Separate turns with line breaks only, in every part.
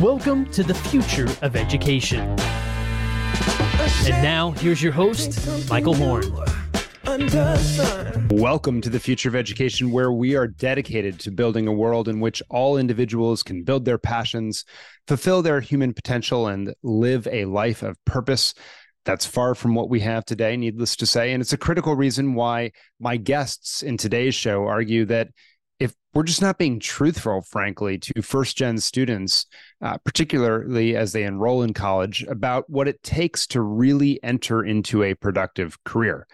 Welcome to the future of education. And now, here's your host, Michael Horn.
Welcome to the future of education, where we are dedicated to building a world in which all individuals can build their passions, fulfill their human potential, and live a life of purpose. That's far from what we have today, needless to say. And it's a critical reason why my guests in today's show argue that if we're just not being truthful, frankly, to first gen students, uh, particularly as they enroll in college, about what it takes to really enter into a productive career.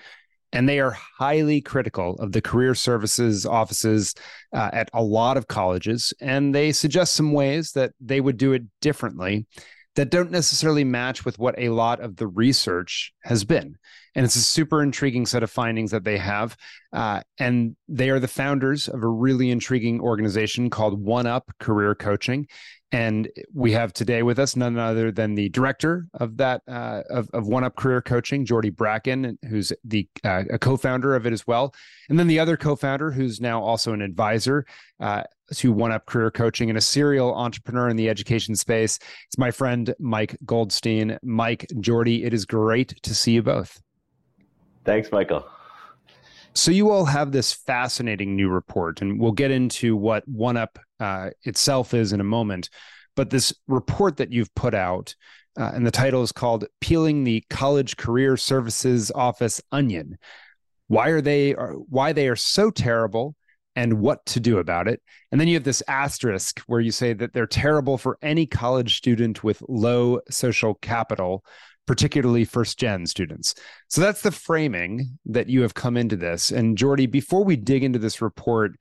And they are highly critical of the career services offices uh, at a lot of colleges. And they suggest some ways that they would do it differently that don't necessarily match with what a lot of the research has been. And it's a super intriguing set of findings that they have. Uh, and they are the founders of a really intriguing organization called One Up Career Coaching. And we have today with us none other than the director of that uh, of, of One Up Career Coaching, Geordie Brackin, who's the uh, a co-founder of it as well, and then the other co-founder who's now also an advisor uh, to One Up Career Coaching and a serial entrepreneur in the education space. It's my friend Mike Goldstein. Mike, Geordie, it is great to see you both.
Thanks, Michael.
So you all have this fascinating new report, and we'll get into what One Up uh, itself is in a moment. But this report that you've put out, uh, and the title is called "Peeling the College Career Services Office Onion." Why are they? Why they are so terrible? and what to do about it. And then you have this asterisk where you say that they're terrible for any college student with low social capital particularly first gen students. So that's the framing that you have come into this. And Geordie, before we dig into this report,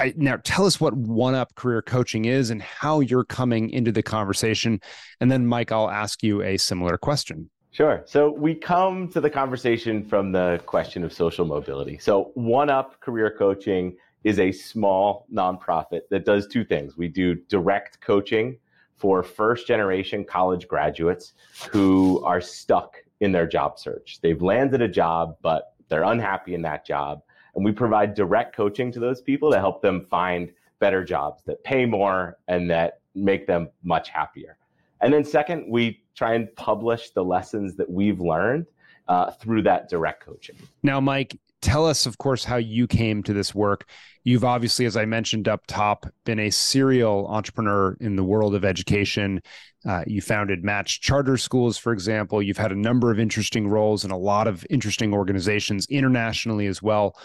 I, now tell us what one up career coaching is and how you're coming into the conversation. And then, Mike, I'll ask you a similar question.
Sure. So we come to the conversation from the question of social mobility. So One Up Career Coaching is a small nonprofit that does two things. We do direct coaching for first generation college graduates who are stuck in their job search. They've landed a job, but they're unhappy in that job. And we provide direct coaching to those people to help them find better jobs that pay more and that make them much happier. And then, second, we try and publish the lessons that we've learned uh, through that direct coaching.
Now, Mike, tell us, of course, how you came to this work. You've obviously, as I mentioned up top, been a serial entrepreneur in the world of education. Uh, you founded Match Charter Schools, for example. You've had a number of interesting roles in a lot of interesting organizations internationally as well.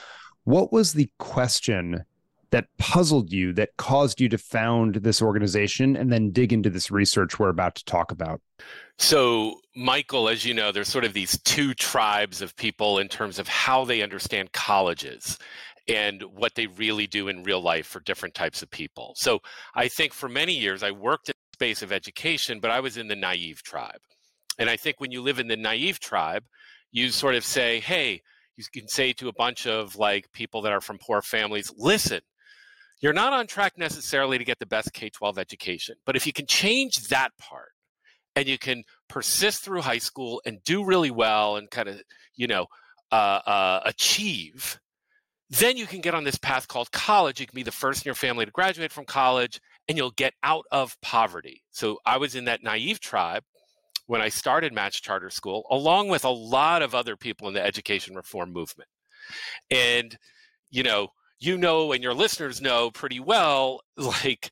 What was the question that puzzled you that caused you to found this organization and then dig into this research we're about to talk about?
So, Michael, as you know, there's sort of these two tribes of people in terms of how they understand colleges and what they really do in real life for different types of people. So, I think for many years I worked in the space of education, but I was in the naive tribe. And I think when you live in the naive tribe, you sort of say, hey, you can say to a bunch of like people that are from poor families, listen, you're not on track necessarily to get the best K 12 education, but if you can change that part, and you can persist through high school and do really well and kind of you know uh, uh, achieve then you can get on this path called college. You can be the first in your family to graduate from college and you'll get out of poverty. So i was in that naive tribe when i started match charter school along with a lot of other people in the education reform movement. And you know you know and your listeners know pretty well like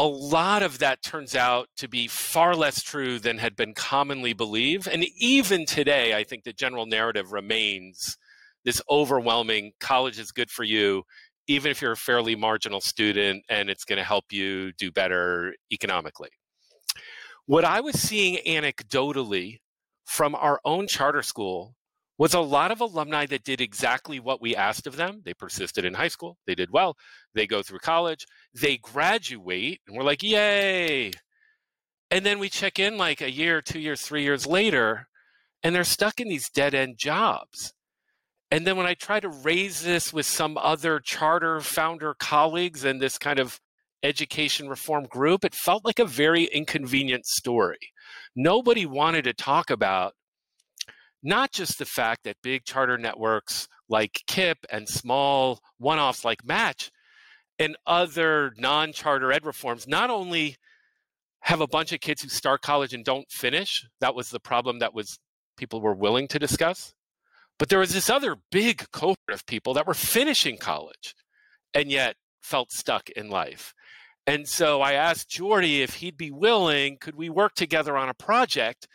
a lot of that turns out to be far less true than had been commonly believed. And even today, I think the general narrative remains this overwhelming college is good for you, even if you're a fairly marginal student and it's going to help you do better economically. What I was seeing anecdotally from our own charter school was a lot of alumni that did exactly what we asked of them. They persisted in high school, they did well, they go through college, they graduate, and we're like, yay. And then we check in like a year, two years, three years later, and they're stuck in these dead end jobs. And then when I try to raise this with some other charter founder colleagues and this kind of education reform group, it felt like a very inconvenient story. Nobody wanted to talk about not just the fact that big charter networks like KIPP and small one offs like Match and other non charter ed reforms not only have a bunch of kids who start college and don't finish. That was the problem that was people were willing to discuss. But there was this other big cohort of people that were finishing college and yet felt stuck in life. And so I asked Geordie if he'd be willing, could we work together on a project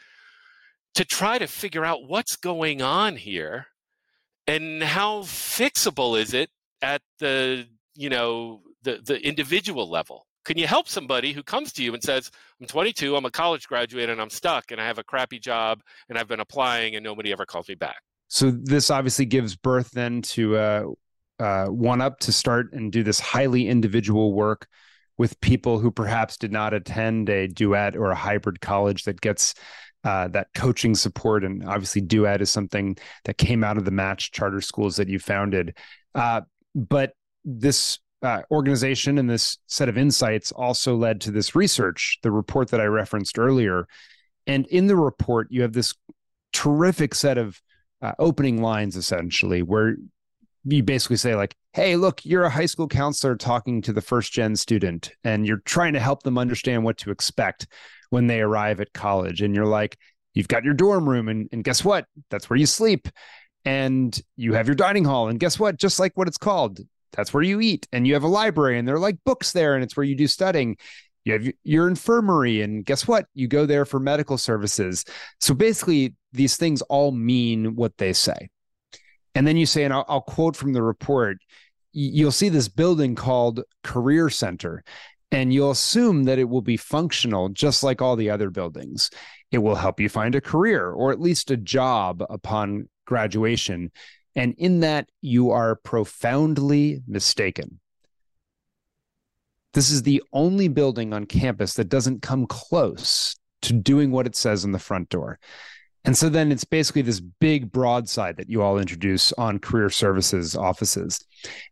to try to figure out what's going on here and how fixable is it at the, you know, the, the individual level? Can you help somebody who comes to you and says, I'm 22, I'm a college graduate, and I'm stuck, and I have a crappy job, and I've been applying, and nobody ever calls me back?
So this obviously gives birth then to uh, uh, one up to start and do this highly individual work with people who perhaps did not attend a duet or a hybrid college that gets uh, that coaching support. And obviously, duet is something that came out of the match charter schools that you founded. Uh, but this uh, organization and this set of insights also led to this research, the report that I referenced earlier. And in the report, you have this terrific set of uh, opening lines, essentially, where you basically say like hey look you're a high school counselor talking to the first gen student and you're trying to help them understand what to expect when they arrive at college. And you're like you've got your dorm room and, and guess what? That's where you sleep. And you have your dining hall and guess what? Just like what it's called that's where you eat. And you have a library and there are like books there and it's where you do studying. You have your infirmary and guess what? You go there for medical services. So basically these things all mean what they say and then you say, and I'll, I'll quote from the report, you'll see this building called Career Center, and you'll assume that it will be functional just like all the other buildings. It will help you find a career or at least a job upon graduation. And in that, you are profoundly mistaken. This is the only building on campus that doesn't come close to doing what it says in the front door. And so then it's basically this big broadside that you all introduce on career services offices.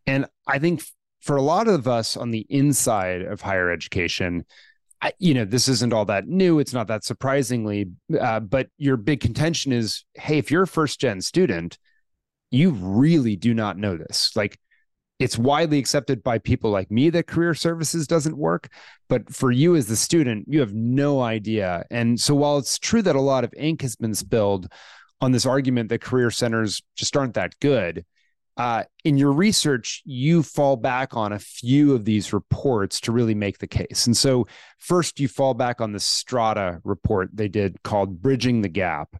And I think for a lot of us on the inside of higher education, I, you know, this isn't all that new. It's not that surprisingly, uh, but your big contention is, hey, if you're a first gen student, you really do not know this. Like, it's widely accepted by people like me that career services doesn't work but for you as the student you have no idea. And so while it's true that a lot of ink has been spilled on this argument that career centers just aren't that good uh, in your research you fall back on a few of these reports to really make the case. And so first you fall back on the Strada report they did called bridging the gap.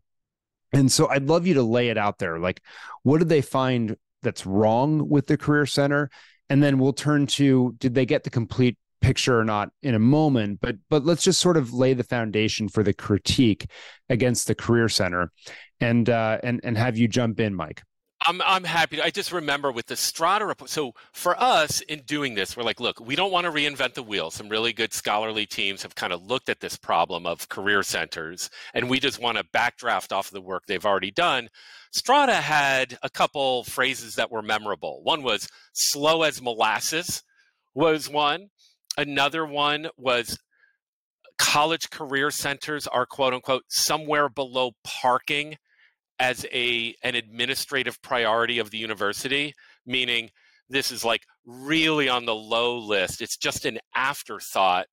And so I'd love you to lay it out there. Like, what did they find that's wrong with the career center. And then we'll turn to did they get the complete picture or not in a moment? But but let's just sort of lay the foundation for the critique against the career center. And uh and and have you jump in mike
I'm I'm happy. I just remember with the Strada report. So for us in doing this, we're like, look, we don't want to reinvent the wheel. Some really good scholarly teams have kind of looked at this problem of career centers, and we just want to backdraft off of the work they've already done. Strada had a couple phrases that were memorable. One was slow as molasses was one. Another one was college career centers are quote unquote somewhere below parking as a an administrative priority of the university, meaning this is like really on the low list. It's just an afterthought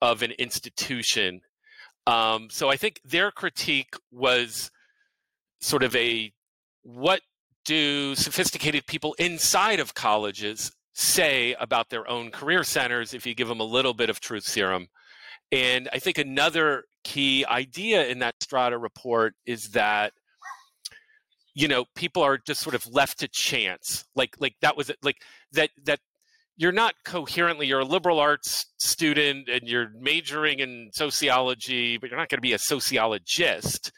of an institution. Um, so I think their critique was sort of a what do sophisticated people inside of colleges say about their own career centers if you give them a little bit of truth serum. And I think another key idea in that Strada report is that you know people are just sort of left to chance like like that was like that that you're not coherently you're a liberal arts student and you're majoring in sociology but you're not going to be a sociologist.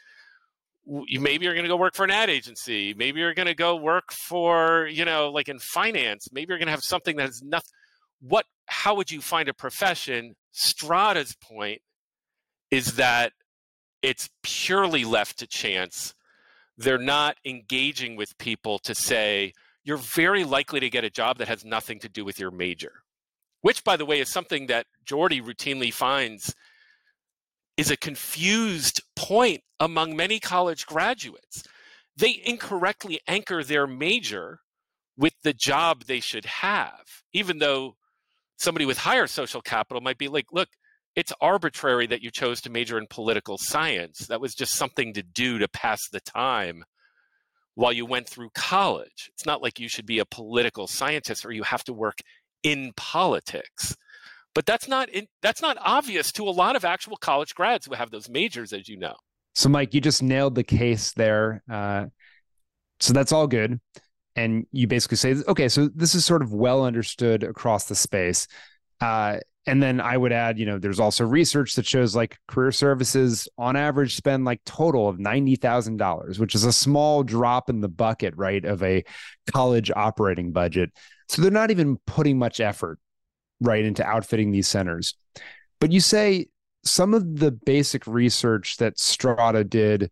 You maybe you're going to go work for an ad agency maybe you're going to go work for you know like in finance maybe you're going to have something that has nothing what how would you find a profession? Strada's point is that it's purely left to chance they're not engaging with people to say, you're very likely to get a job that has nothing to do with your major, which, by the way, is something that Geordie routinely finds is a confused point among many college graduates. They incorrectly anchor their major with the job they should have, even though somebody with higher social capital might be like, look, it's arbitrary that you chose to major in political science. That was just something to do to pass the time while you went through college. It's not like you should be a political scientist or you have to work in politics. But that's not in, that's not obvious to a lot of actual college grads who have those majors, as you know.
So, Mike, you just nailed the case there. Uh, so that's all good. And you basically say, okay, so this is sort of well understood across the space. Uh, and then I would add, you know, there's also research that shows like career services on average spend like total of $90,000, which is a small drop in the bucket, right, of a college operating budget. So they're not even putting much effort, right, into outfitting these centers. But you say some of the basic research that Strada did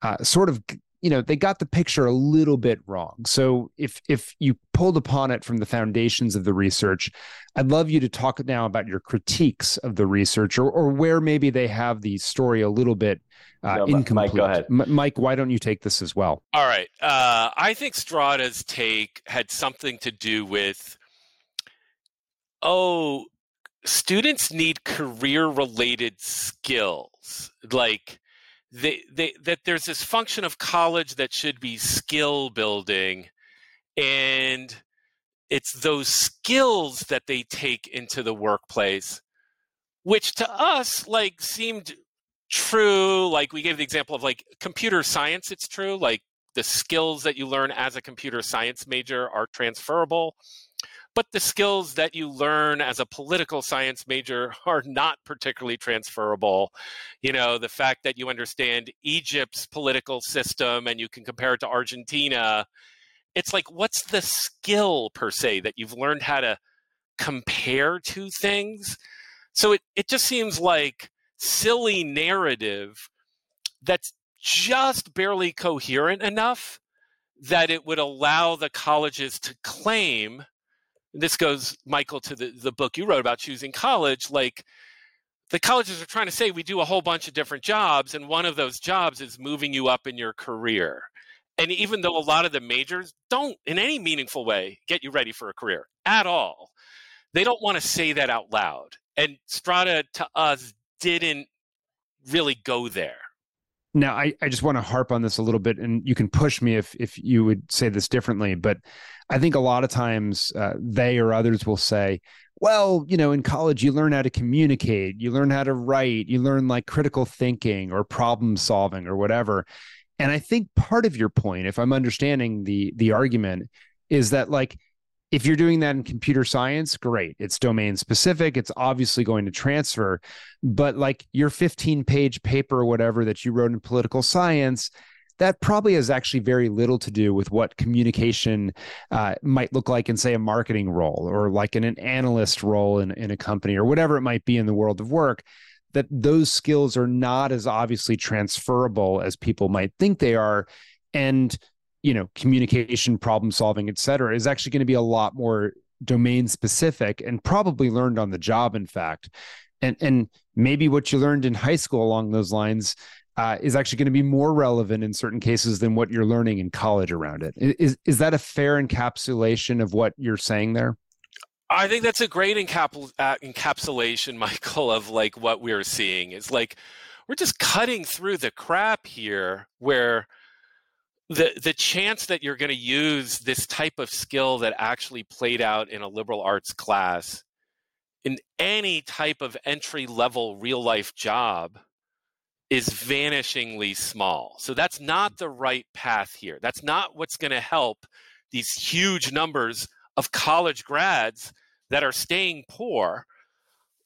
uh, sort of you know they got the picture a little bit wrong. So if if you pulled upon it from the foundations of the research i'd love you to talk now about your critiques of the research or, or where maybe they have the story a little bit uh, no, incomplete
mike go ahead.
M- mike why don't you take this as well?
All right. Uh, i think strada's take had something to do with oh students need career related skills. Like they, that there's this function of college that should be skill building and it's those skills that they take into the workplace which to us like seemed true. Like we gave the example of like computer science it's true. Like the skills that you learn as a computer science major are transferable but the skills that you learn as a political science major are not particularly transferable. You know, the fact that you understand Egypt's political system and you can compare it to Argentina, it's like, what's the skill per se that you've learned how to compare two things? So it, it just seems like silly narrative that's just barely coherent enough that it would allow the colleges to claim this goes, Michael, to the, the book you wrote about choosing college. Like the colleges are trying to say we do a whole bunch of different jobs, and one of those jobs is moving you up in your career. And even though a lot of the majors don't, in any meaningful way, get you ready for a career at all, they don't want to say that out loud. And Strada to us didn't really go there.
Now, I, I just want to harp on this a little bit, and you can push me if if you would say this differently. But I think a lot of times uh, they or others will say, well, you know, in college, you learn how to communicate, you learn how to write, you learn like critical thinking or problem solving or whatever. And I think part of your point, if I'm understanding the the argument, is that like if you're doing that in computer science, great. It's domain specific. It's obviously going to transfer. But like your 15 page paper or whatever that you wrote in political science, that probably has actually very little to do with what communication uh, might look like in, say, a marketing role or like in an analyst role in, in a company or whatever it might be in the world of work. That those skills are not as obviously transferable as people might think they are. And you know communication problem solving et cetera is actually going to be a lot more domain specific and probably learned on the job in fact and and maybe what you learned in high school along those lines uh, is actually going to be more relevant in certain cases than what you're learning in college around it. Is is that a fair encapsulation of what you're saying there?
I think that's a great uh, encapsulation, Michael, of like what we're seeing. Is like we're just cutting through the crap here, where the the chance that you're going to use this type of skill that actually played out in a liberal arts class in any type of entry level real life job is vanishingly small. So that's not the right path here. That's not what's going to help these huge numbers of college grads that are staying poor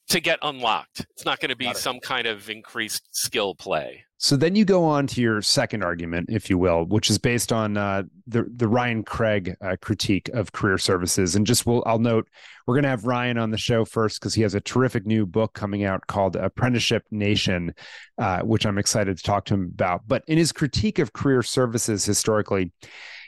to get unlocked. It's not going to be some kind of increased skill play.
So then you go on to your second argument, if you will, which is based on uh, the the Ryan Craig uh, critique of career services. And just will I'll note we're going to have Ryan on the show first because he has a terrific new book coming out called Apprenticeship Nation, uh, which I'm excited to talk to him about. But in his critique of career services historically,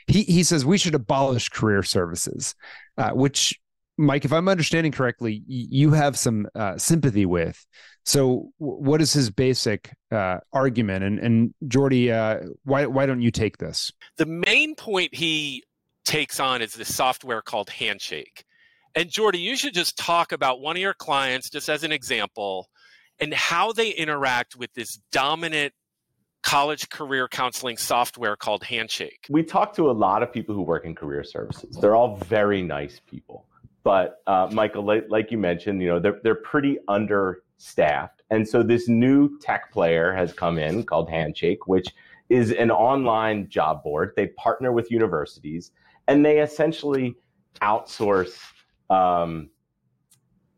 he he says we should abolish career services, uh, which Mike, if I'm understanding correctly, you have some uh, sympathy with. So, what is his basic uh, argument? And and Geordie, uh, why why don't you take this?
The main point he takes on is this software called Handshake. And Geordie, you should just talk about one of your clients, just as an example, and how they interact with this dominant college career counseling software called Handshake.
We talk to a lot of people who work in career services. They're all very nice people. But uh, Michael, like, like, you mentioned, you know, they're, they're pretty understaffed. And so this new tech player has come in called Handshake, which is an online job board. They partner with universities and they essentially outsource um,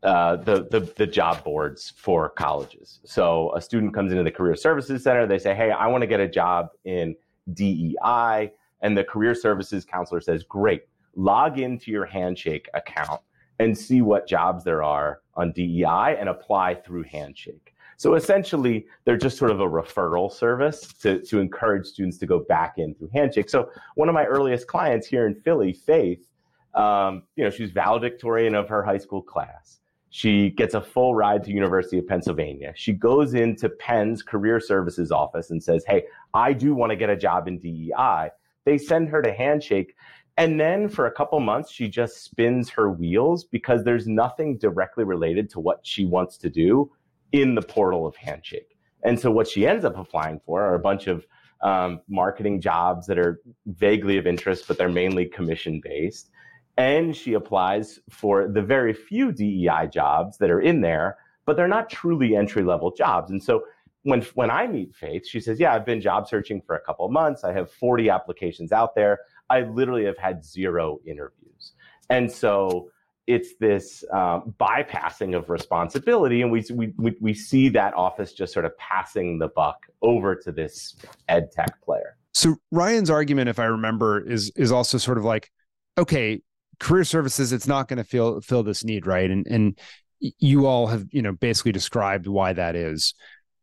uh, the, the, the job boards for colleges. So a student comes into the Career Services Center. They say, "Hey, I want to get a job in DEI," and the Career Services counselor says, "Great, log into your Handshake account and see what jobs there are on DEI and apply through Handshake." So essentially, they're just sort of a referral service to, to encourage students to go back in through Handshake. So one of my earliest clients here in Philly, Faith, um, you know, she's valedictorian of her high school class. She gets a full ride to University of Pennsylvania. She goes into Penn's career services office and says, "Hey, I do want to get a job in DEI." They send her to Handshake, and then for a couple months she just spins her wheels because there's nothing directly related to what she wants to do in the portal of Handshake. And so what she ends up applying for are a bunch of um, marketing jobs that are vaguely of interest, but they're mainly commission based and she applies for the very few DEI jobs that are in there, but they're not truly entry level jobs. And so when when I meet Faith, she says, "Yeah, I've been job searching for a couple of months. I have 40 applications out there. I literally have had zero interviews." And so it's this um, bypassing of responsibility, and we, we we see that office just sort of passing the buck over to this ed tech player.
So Ryan's argument, if I remember, is is also sort of like, okay, career services it's not going to fill fill this need right and and you all have you know basically described why that is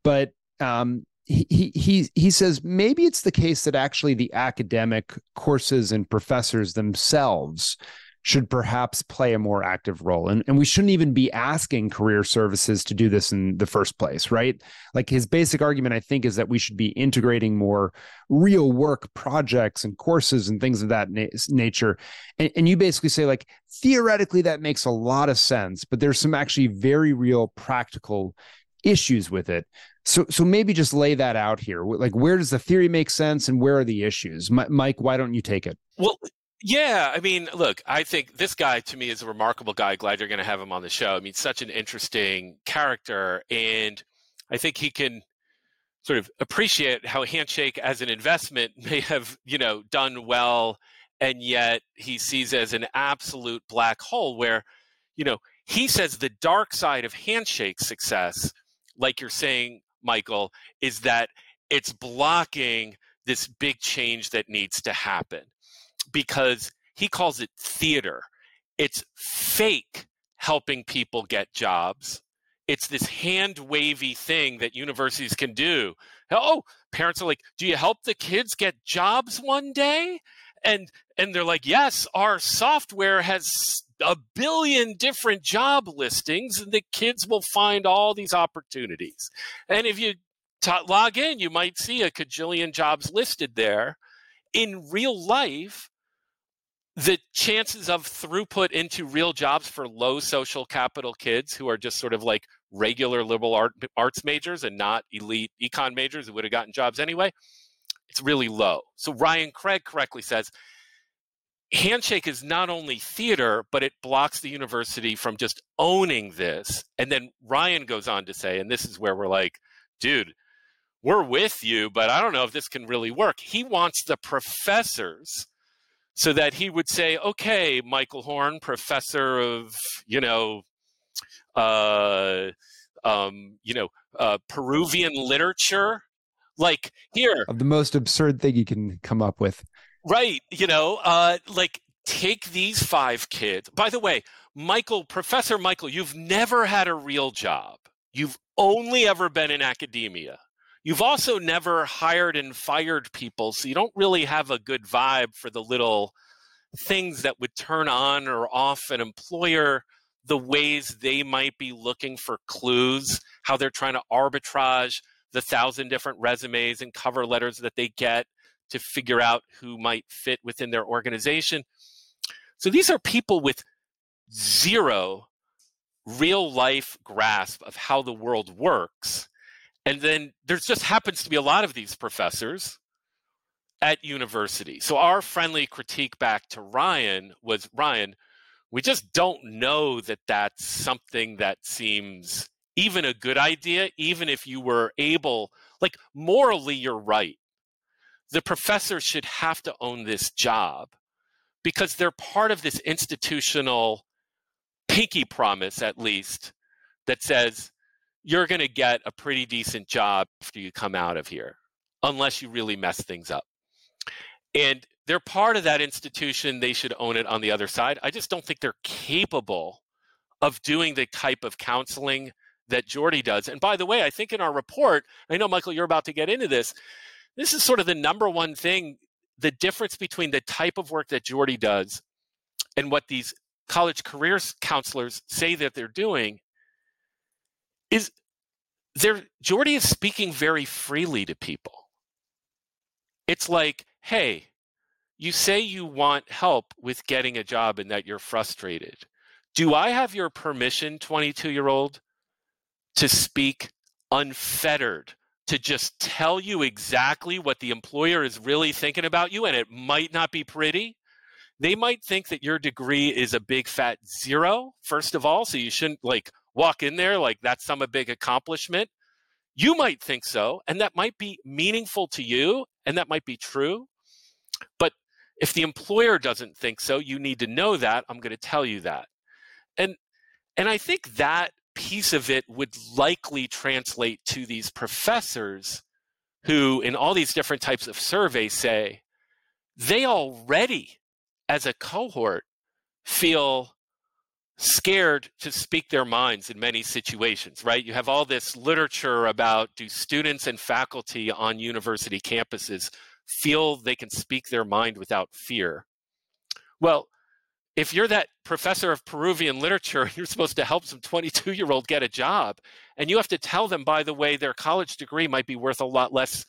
but um he he he says maybe it's the case that actually the academic courses and professors themselves should perhaps play a more active role. And, and we shouldn't even be asking career services to do this in the first place, right? Like his basic argument, I think, is that we should be integrating more real work projects and courses and things of that na- nature. And, and you basically say, like, theoretically, that makes a lot of sense, but there's some actually very real practical issues with it. So, so maybe just lay that out here. Like, where does the theory make sense, and where are the issues? Mike, why don't you take it?
Well, yeah, I mean, look, I think this guy to me is a remarkable guy. Glad you're going to have him on the show. I mean, such an interesting character, and I think he can sort of appreciate how Handshake as an investment may have, you know, done well, and yet he sees as an absolute black hole where, you know, he says the dark side of Handshake success, like you're saying, Michael, is that it's blocking this big change that needs to happen because he calls it theater. It's fake helping people get jobs. It's this hand wavy thing that universities can do. Oh, parents are like, "Do you help the kids get jobs one day?" And and they're like, "Yes, our software has a billion different job listings and the kids will find all these opportunities." And if you t- log in, you might see a cajillion jobs listed there. In real life, the chances of throughput into real jobs for low social capital kids who are just sort of like regular liberal art, arts majors and not elite econ majors who would have gotten jobs anyway, it's really low. So Ryan Craig correctly says handshake is not only theater, but it blocks the university from just owning this. And then Ryan goes on to say, and this is where we're like, dude, we're with you, but I don't know if this can really work. He wants the professors so that he would say, okay, Michael Horn, professor of, you know, uh, um, you know, uh, Peruvian literature, like here.
Of the most absurd thing you can come up with.
Right. You know, uh, like take these five kids. By the way, Michael, Professor Michael, you've never had a real job. You've only ever been in academia. You've also never hired and fired people, so you don't really have a good vibe for the little things that would turn on or off an employer, the ways they might be looking for clues, how they're trying to arbitrage the thousand different resumes and cover letters that they get to figure out who might fit within their organization. So these are people with zero real life grasp of how the world works. And then there just happens to be a lot of these professors at university. So our friendly critique back to Ryan was Ryan, we just don't know that that's something that seems even a good idea, even if you were able, like morally, you're right. The professors should have to own this job because they're part of this institutional pinky promise, at least, that says you're going to get a pretty decent job after you come out of here, unless you really mess things up. And they're part of that institution. They should own it on the other side. I just don't think they're capable of doing the type of counseling that Geordie does. And by the way, I think in our report, I know, Michael, you're about to get into this. This is sort of the number one thing the difference between the type of work that Geordie does and what these college careers counselors say that they're doing is there Geordie is speaking very freely to people. It's like, hey, you say you want help with getting a job and that you're frustrated. Do I have your permission, 22 year old, to speak unfettered to just tell you exactly what the employer is really thinking about you, and it might not be pretty. They might think that your degree is a big fat zero, first of all, so you shouldn't like walk in there like that's some big accomplishment. You might think so, and that might be meaningful to you, and that might be true. But if the employer doesn't think so, you need to know that. I'm going to tell you that. And and I think that piece of it would likely translate to these professors who, in all these different types of surveys, say they already, as a cohort, feel scared to speak their minds in many situations, right? You have all this literature about do students and faculty on university campuses feel they can speak their mind without fear? Well, if you're that professor of Peruvian literature, and you're supposed to help some 22 year old get a job, and you have to tell them, by the way, their college degree might be worth a lot less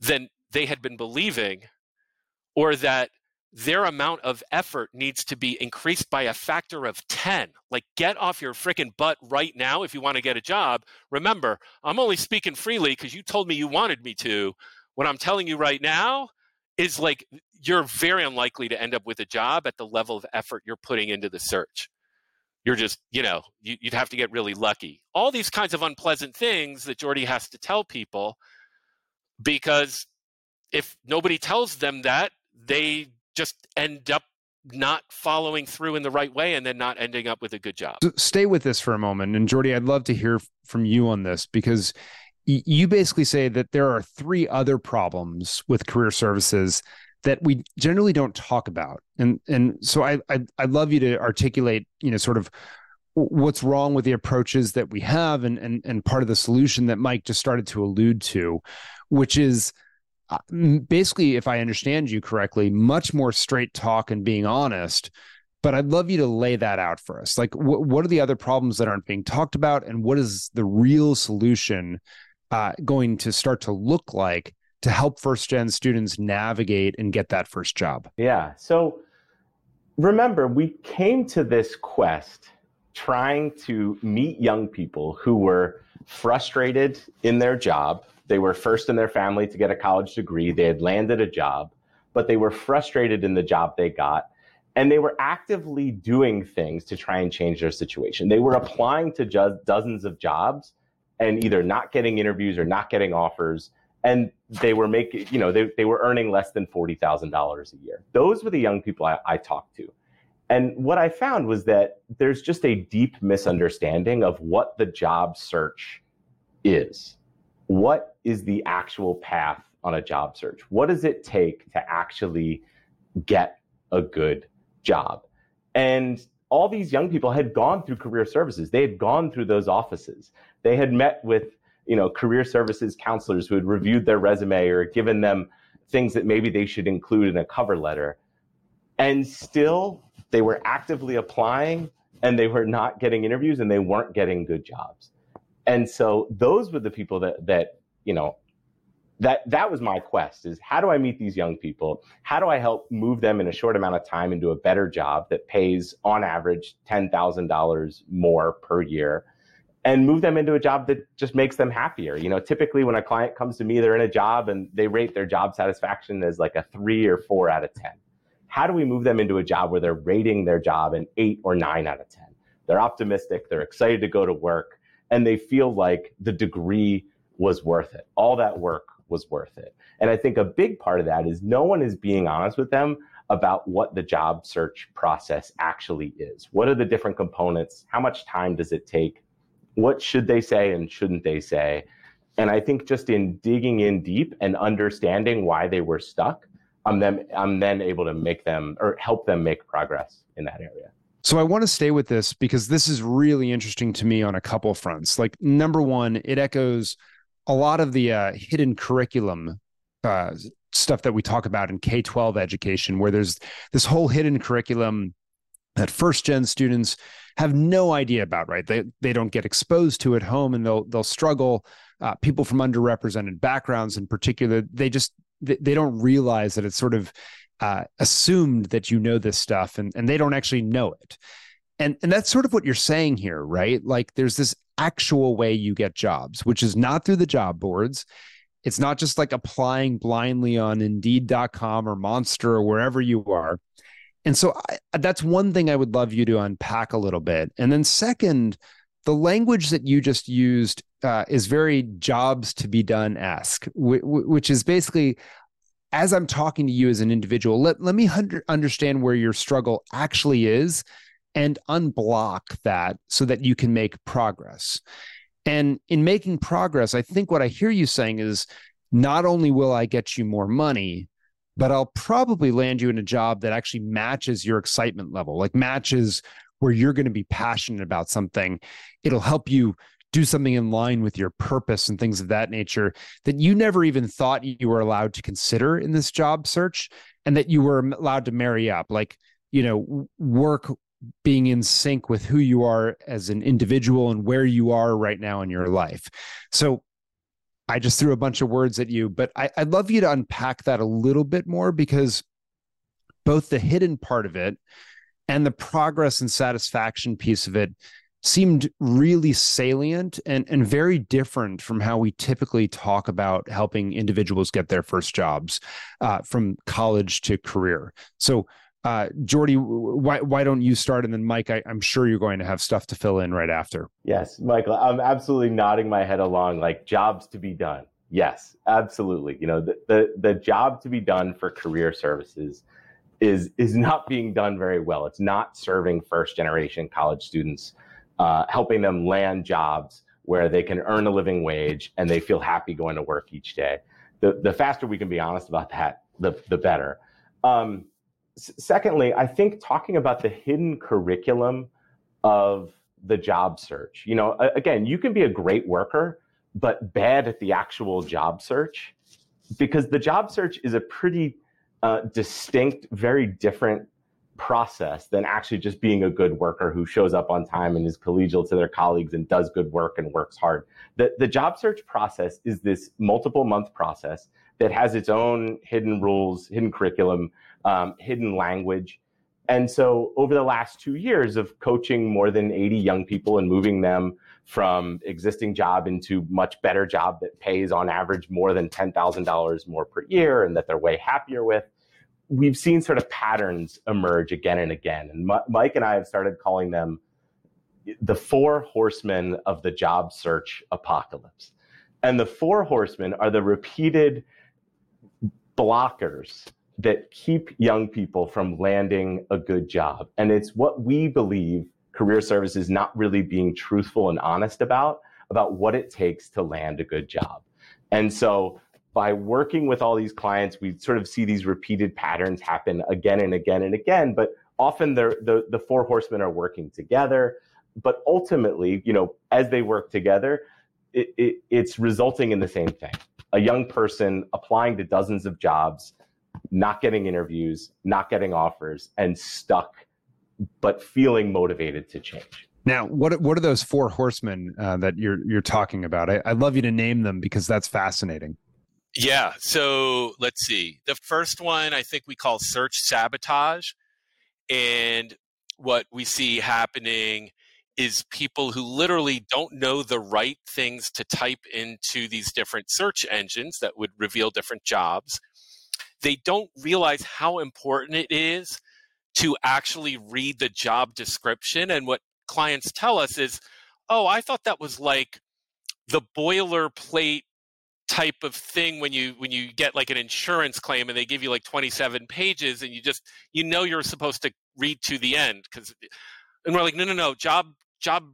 than they had been believing, or that their amount of effort needs to be increased by a factor of 10. Like, get off your freaking butt right now if you want to get a job. Remember, I'm only speaking freely because you told me you wanted me to. What I'm telling you right now is like you're very unlikely to end up with a job at the level of effort you're putting into the search. You're just, you know, you, would have to get really lucky. All these kinds of unpleasant things that Geordie has to tell people because if nobody tells them that, they just end up not following through in the right way and then not ending up with a good job.
So stay with this for a moment. And Geordie, I'd love to hear from you on this because you basically say that there are three other problems with career services that we generally don't talk about. And and so i i i'd love you to articulate you know sort of what's wrong with the approaches that we have and and and part of the solution that mike just started to allude to which is uh, basically if i understand you correctly much more straight talk and being honest. But I'd love you to lay that out for us. Like, wh- what are the other problems that aren't being talked about, and what is the real solution uh, going to start to look like to help first gen students navigate and get that first job?
Yeah. So remember, we came to this quest trying to meet young people who were frustrated in their job. They were first in their family to get a college degree, they had landed a job, but they were frustrated in the job they got. And they were actively doing things to try and change their situation. They were applying to just dozens of jobs and either not getting interviews or not getting offers and they were making you know they, they were earning less than $40000 a year. Those were the young people I, I talked to. And what i found was that there's just a deep misunderstanding of what the job search is. What is the actual path on a job search? What does it take to actually get a good job? And all these young people had gone through career services. They had gone through those offices. They had met with, you know, career services counselors who had reviewed their resume or given them things that maybe they should include in a cover letter. And still they were actively applying and they were not getting interviews and they weren't getting good jobs. And so those were the people that that, you know, that that was my quest is how do I meet these young people? How do I help move them in a short amount of time into a better job that pays on average $10,000 more per year? and move them into a job that just makes them happier. You know, typically when a client comes to me, they're in a job and they rate their job satisfaction as like a three or four out of 10. How do we move them into a job where they're rating their job an eight or nine out of 10? They're optimistic, they're excited to go to work, and they feel like the degree was worth it. All that work was worth it. And I think a big part of that is no one is being honest with them about what the job search process actually is. What are the different components? How much time does it take? what should they say and shouldn't they say? And I think just in digging in deep and understanding why they were stuck, I'm then I'm then able to make them or help them make progress in that area.
So I want to stay with this because this is really interesting to me on a couple fronts. Like number one, it echoes a lot of the uh, hidden curriculum uh, stuff that we talk about in K 12 education, where there's this whole hidden curriculum that first gen students have no idea about right? They they don't get exposed to at home and they'll they'll struggle. Uh, people from underrepresented backgrounds in particular they just they, they don't realize that it's sort of uh, assumed that you know this stuff and and they don't actually know it. And and that's sort of what you're saying here right? Like there's this actual way you get jobs which is not through the job boards it's not just like applying blindly on indeed.com or monster or wherever you are and so I, that's one thing I would love you to unpack a little bit. And then, second, the language that you just used uh, is very jobs to be done esque, which is basically as I'm talking to you as an individual, let, let me understand where your struggle actually is and unblock that so that you can make progress. And in making progress, I think what I hear you saying is not only will I get you more money, but I'll probably land you in a job that actually matches your excitement level, like matches where you're going to be passionate about something. It'll help you do something in line with your purpose and things of that nature that you never even thought you were allowed to consider in this job search and that you were allowed to marry up like you know work being in sync with who you are as an individual and where you are right now in your life so I just threw a bunch of words at you, but I, would love you to unpack that a little bit more because both the hidden part of it and the progress and satisfaction piece of it seemed really salient and, and very different from how we typically talk about helping individuals get their first jobs uh, from college to career. So uh, Geordie, why why don't you start and then Mike? I, am sure you're going to have stuff to fill in right after.
Yes, Michael, I'm absolutely nodding my head along, like jobs to be done. Yes, absolutely. You know, the the, the job to be done for career services is is not being done very well. It's not serving first generation college students, uh, helping them land jobs where they can earn a living wage and they feel happy going to work each day. The the faster we can be honest about that, the the better. Um, secondly, I think talking about the hidden curriculum of the job search. You know, again, you can be a great worker, but bad at the actual job search because the job search is a pretty uh, distinct, very different process than actually just being a good worker who shows up on time and is collegial to their colleagues and does good work and works hard. The, the job search process is this multiple month process that has its own hidden rules, hidden curriculum, um, hidden language. And so, over the last two years of coaching more than 80 young people and moving them from existing job into much better job that pays on average more than $10,000 more per year and that they're way happier with, we've seen sort of patterns emerge again and again. And Mike and I have started calling them the four horsemen of the job search apocalypse. And the four horsemen are the repeated blockers that keep young people from landing a good job. And it's what we believe career services not really being truthful and honest about, about what it takes to land a good job. And so by working with all these clients, we sort of see these repeated patterns happen again and again and again. But often the, the four horsemen are working together. But ultimately, you know, as they work together, it, it, it's resulting in the same thing. A young person applying to dozens of jobs, not getting interviews, not getting offers, and stuck, but feeling motivated to change.
Now, what what are those four horsemen uh, that you're you're talking about? I, I'd love you to name them because that's fascinating.
Yeah. So let's see. The first one I think we call search sabotage. And what we see happening is people who literally don't know the right things to type into these different search engines that would reveal different jobs. They don't realize how important it is to actually read the job description. And what clients tell us is, oh, I thought that was like the boilerplate type of thing when you when you get like an insurance claim and they give you like 27 pages and you just you know you're supposed to read to the end because and we're like no no no job job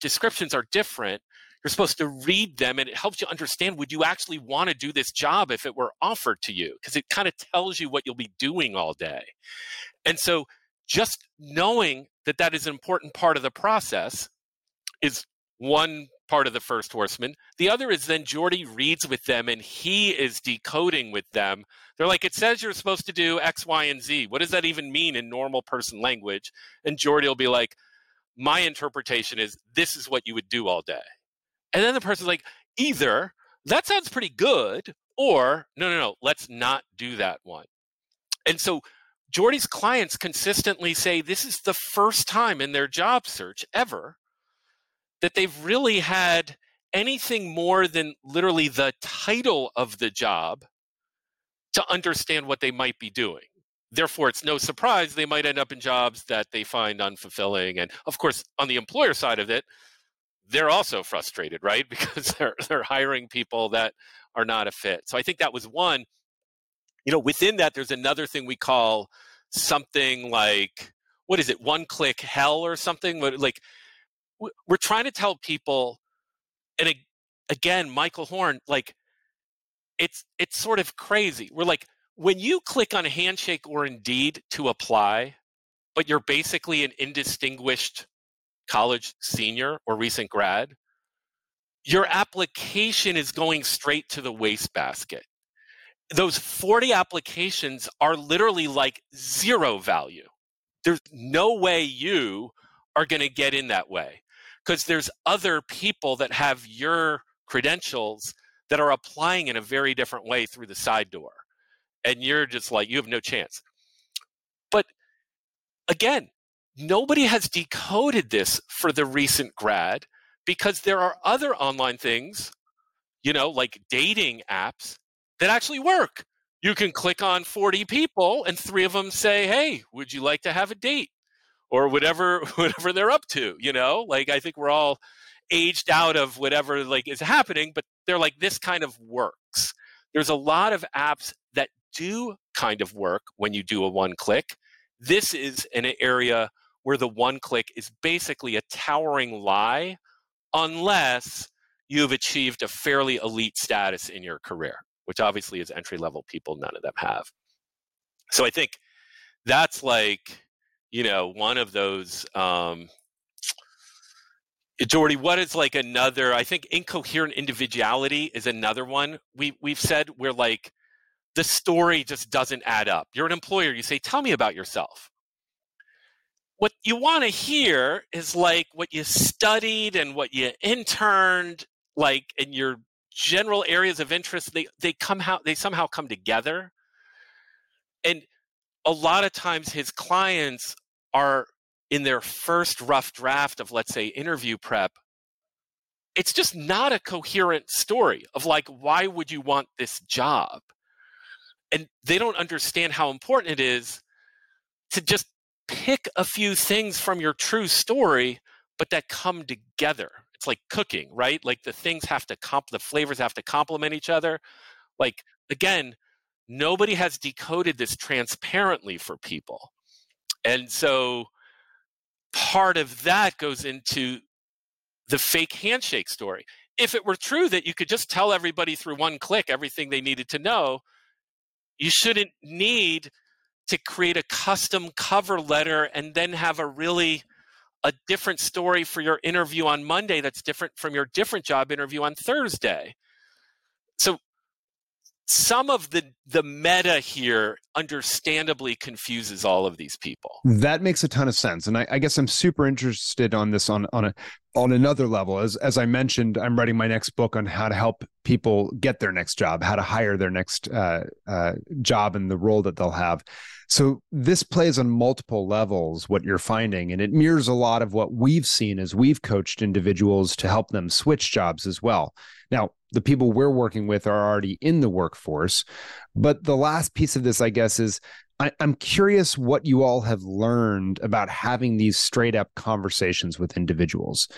descriptions are different you're supposed to read them and it helps you understand would you actually want to do this job if it were offered to you because it kind of tells you what you'll be doing all day and so just knowing that that is an important part of the process is one part of the first horseman. The other is then Geordie reads with them and he is decoding with them. They're like, it says you're supposed to do X, Y, and Z. What does that even mean in normal person language? And Geordie will be like, my interpretation is this is what you would do all day. And then the person's like, either that sounds pretty good, or no, no, no, let's not do that one. And so Geordie's clients consistently say this is the first time in their job search ever that they've really had anything more than literally the title of the job to understand what they might be doing. Therefore, it's no surprise they might end up in jobs that they find unfulfilling. And of course, on the employer side of it, they're also frustrated, right? Because they're they're hiring people that are not a fit. So I think that was one. You know, within that, there's another thing we call something like what is it, one click hell or something? Like we're trying to tell people and again michael horn like it's it's sort of crazy we're like when you click on handshake or indeed to apply but you're basically an indistinguished college senior or recent grad your application is going straight to the wastebasket those 40 applications are literally like zero value there's no way you are going to get in that way because there's other people that have your credentials that are applying in a very different way through the side door. And you're just like, you have no chance. But again, nobody has decoded this for the recent grad because there are other online things, you know, like dating apps that actually work. You can click on 40 people and three of them say, Hey, would you like to have a date? or whatever whatever they're up to you know like i think we're all aged out of whatever like is happening but they're like this kind of works there's a lot of apps do kind of work when you do a one click this is an area where the one click is basically a towering lie unless you've achieved a fairly elite status in your career which obviously is entry level people none of them have so i think that's like you know, one of those. Um, Geordie, what is like another? I think incoherent individuality is another one. We we've said we're like the story just doesn't add up. You're an employer. You say, "Tell me about yourself." What you want to hear is like what you studied and what you interned, like in your general areas of interest. They they come out. They somehow come together, and a lot of times his clients are in their first rough draft of, let's say, interview prep, it's just not a coherent story of like, why would you want this job? And they don't understand how important it is to just pick a few things from your true story, but that come together. It's like cooking, right? Like the things have to comp, the flavors have to complement each other. Like, again, nobody has decoded this transparently for people. And so part of that goes into the fake handshake story. If it were true that you could just tell everybody through one click everything they needed to know, you shouldn't need to create a custom cover letter and then have a really a different story for your interview on Monday that's different from your different job interview on Thursday. So some of the the meta here understandably confuses all of these people
that makes a ton of sense and I, I, guess i'm super interested on this on on a on another level, as as I mentioned, I'm writing my next book on how to help people get their next job, how to hire their next uh, uh, job and the role that they'll have. So this plays on multiple levels. What you're finding, and it mirrors a lot of what we've seen as we've coached individuals to help them switch jobs as well. Now, the people we're working with are already in the workforce, but the last piece of this, I guess, is I, am curious what you all have learned about having these straight up conversations with individuals.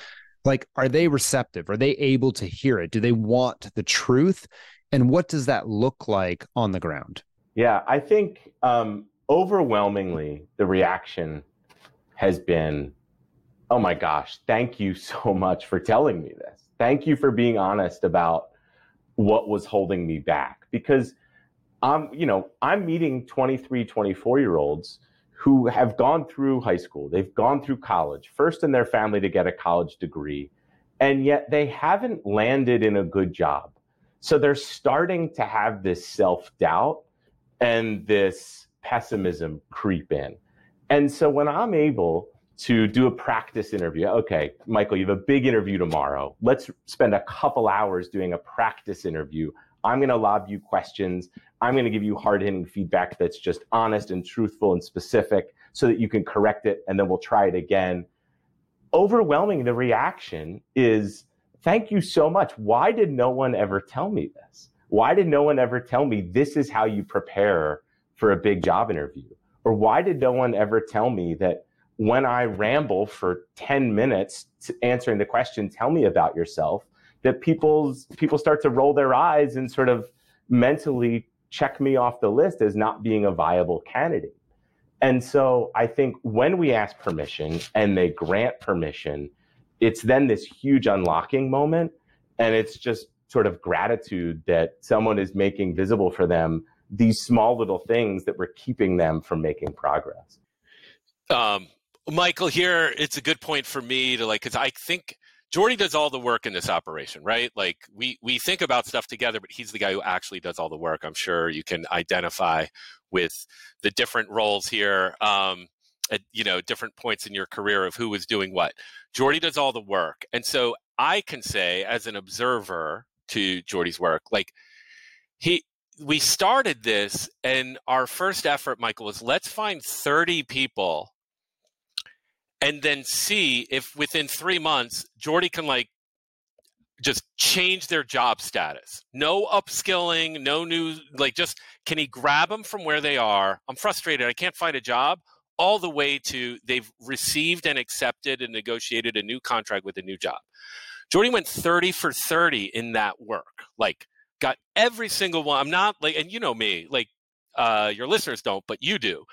Like, are they receptive? Are they able to hear it? Do they want the truth? And what does that look like on the ground?
Yeah, I think um, overwhelmingly the reaction has been, oh my gosh, thank you so much for telling me this. Thank you for being honest about what was holding me back. Because I'm, you know, I'm meeting 23, 24 year olds who have gone through high school, they've gone through college, first in their family to get a college degree, and yet they haven't landed in a good job. So they're starting to have this self doubt and this pessimism creep in. And so when I'm able to do a practice interview, okay, Michael, you have a big interview tomorrow. Let's spend a couple hours doing a practice interview. I'm going to lob you questions. I'm going to give you hard hitting feedback that's just honest and truthful and specific so that you can correct it and then we'll try it again. Overwhelming the reaction is thank you so much. Why did no one ever tell me this? Why did no one ever tell me this is how you prepare for a big job interview? Or why did no one ever tell me that when I ramble for 10 minutes answering the question, tell me about yourself, that people's people start to roll their eyes and sort of mentally check me off the list as not being a viable candidate. And so I think when we ask permission and they grant permission, it's then this huge unlocking moment. And it's just sort of gratitude that someone is making visible for them these small little things that were keeping them from making progress.
Um, Michael, here it's a good point for me to like, because I think Geordie does all the work in this operation, right? Like we we think about stuff together, but he's the guy who actually does all the work. I'm sure you can identify with the different roles here. Um, at you know different points in your career of who was doing what. Geordie does all the work, and so I can say as an observer to Geordie's work, like he we started this, and our first effort, Michael, was let's find 30 people and then see if within three months Geordie can like just change their job status. No upskilling, no new like just can he grab them from where they are? I'm frustrated. I can't find a job. All the way to they've received and accepted and negotiated a new contract with a new job. Geordie went 30 for 30 in that work. Like got every single one. I'm not like and you know me, like uh your listeners don't, but you do.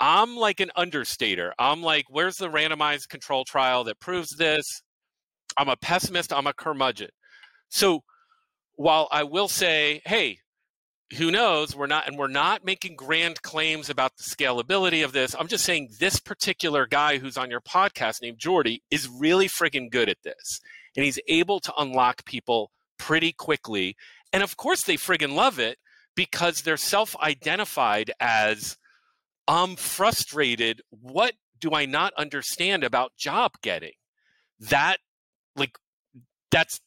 I'm like an understater. I'm like, where's the randomized control trial that proves this? I'm a pessimist. I'm a curmudgeon. So while I will say, hey, who knows? We're not, and we're not making grand claims about the scalability of this. I'm just saying this particular guy who's on your podcast named Geordie is really friggin' good at this. And he's able to unlock people pretty quickly. And of course, they friggin' love it because they're self identified as I'm frustrated. What do I not understand about job getting? That, like, that's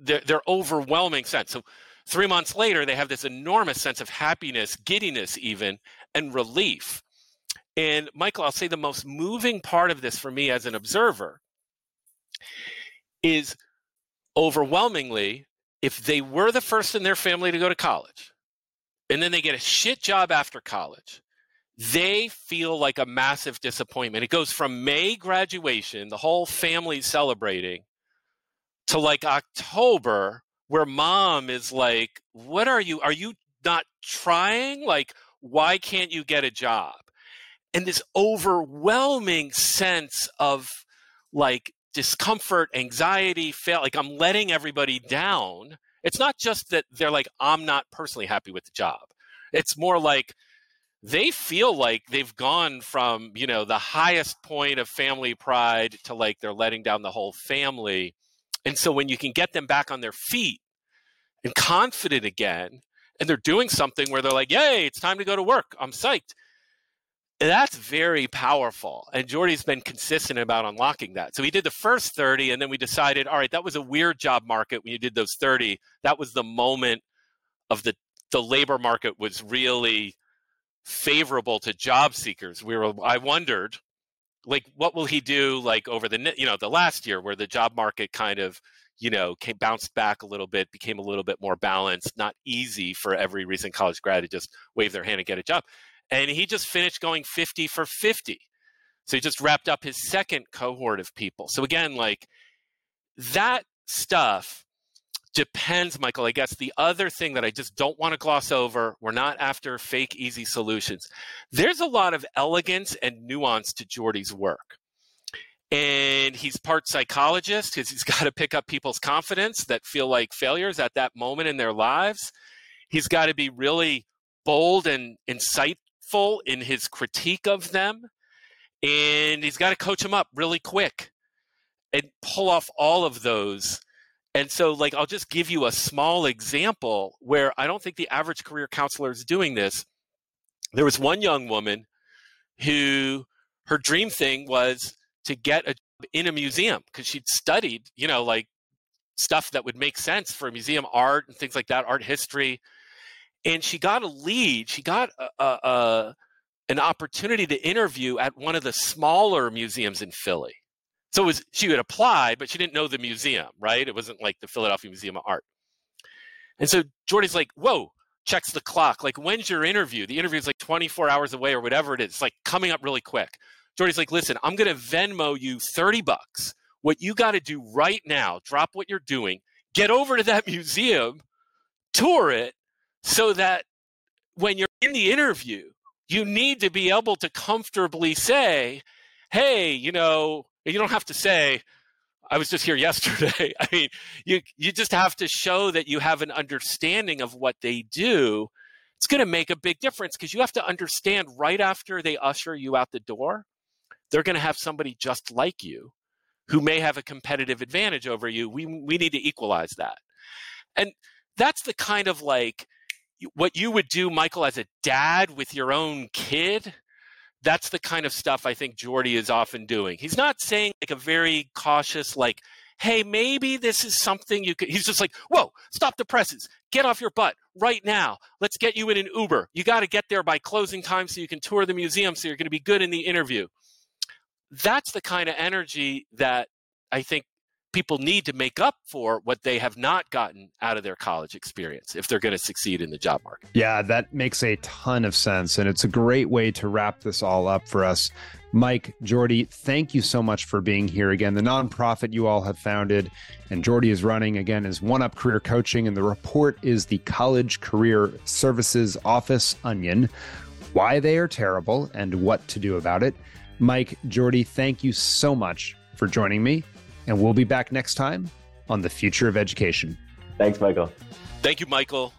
their, their overwhelming sense. So, three months later, they have this enormous sense of happiness, giddiness, even, and relief. And, Michael, I'll say the most moving part of this for me as an observer is overwhelmingly if they were the first in their family to go to college and then they get a shit job after college they feel like a massive disappointment. It goes from May graduation, the whole family celebrating, to like October, where mom is like, What are you? Are you not trying? Like, why can't you get a job? And this overwhelming sense of like discomfort, anxiety, fail, like I'm letting everybody down. It's not just that they're like, I'm not personally happy with the job. It's more like, they feel like they've gone from you know the highest point of family pride to like they're letting down the whole family and so when you can get them back on their feet and confident again and they're doing something where they're like yay it's time to go to work i'm psyched that's very powerful. And Geordie's been consistent about unlocking that. So he did the first 30, and then we decided, all right, that was a weird job market when you did those 30. That was the moment of the the labor market was really favorable to job seekers. We were I wondered, like, what will he do like over the you know the last year where the job market kind of you know came bounced back a little bit, became a little bit more balanced. Not easy for every recent college grad to just wave their hand and get a job and he just finished going 50 for 50. So he just wrapped up his second cohort of people. So again, like that stuff depends, Michael. I guess the other thing that I just don't want to gloss over, we're not after fake easy solutions. There's a lot of elegance and nuance to Geordie's work. And he's part psychologist because he's got to pick up people's confidence that feel like failures at that moment in their lives. He's got to be really bold and insightful in his critique of them, and he's got to coach them up really quick and pull off all of those. And so, like, I'll just give you a small example where I don't think the average career counselor is doing this. There was one young woman who her dream thing was to get a in a museum because she'd studied, you know, like stuff that would make sense for a museum art and things like that, art history and she got a lead. She got a, a, a, an opportunity to interview at one of the smaller museums in Philly. So was, she would apply, but she didn't know the museum, right? It wasn't like the Philadelphia Museum of Art. And so Geordie's like, whoa, checks the clock. Like, when's your interview? The interview is like 24 hours away or whatever it is. It's like coming up really quick. Geordie's like, listen, I'm going to Venmo you 30 bucks. What you got to do right now, drop what you're doing, get over to that museum, tour it, so that when you're in the interview, you need to be able to comfortably say, hey, you know, you don't have to say, I was just here yesterday. I mean, you you just have to show that you have an understanding of what they do. It's going to make a big difference because you have to understand right after they usher you out the door, they're going to have somebody just like you who may have a competitive advantage over you. We we need to equalize that. And that's the kind of like what you would do, Michael, as a dad with your own kid, that's the kind of stuff I think Geordie is often doing. He's not saying like a very cautious, like, hey, maybe this is something you could. He's just like, whoa, stop the presses. Get off your butt right now. Let's get you in an Uber. You got to get there by closing time so you can tour the museum so you're going to be good in the interview. That's the kind of energy that I think people need to make up for what they have not gotten out of their college experience if they're going to succeed in the job market.
Yeah, that makes a ton of sense. And it's a great way to wrap this all up for us. Mike, Geordie, thank you so much for being here again. The nonprofit you all have founded and Geordie is running again is One Up Career Coaching, and the report is the College Career Services Office Onion why they are terrible and what to do about it. Mike, Geordie, thank you so much for joining me and we'll be back next time on the future of education.
Thanks, Michael.
Thank you, Michael.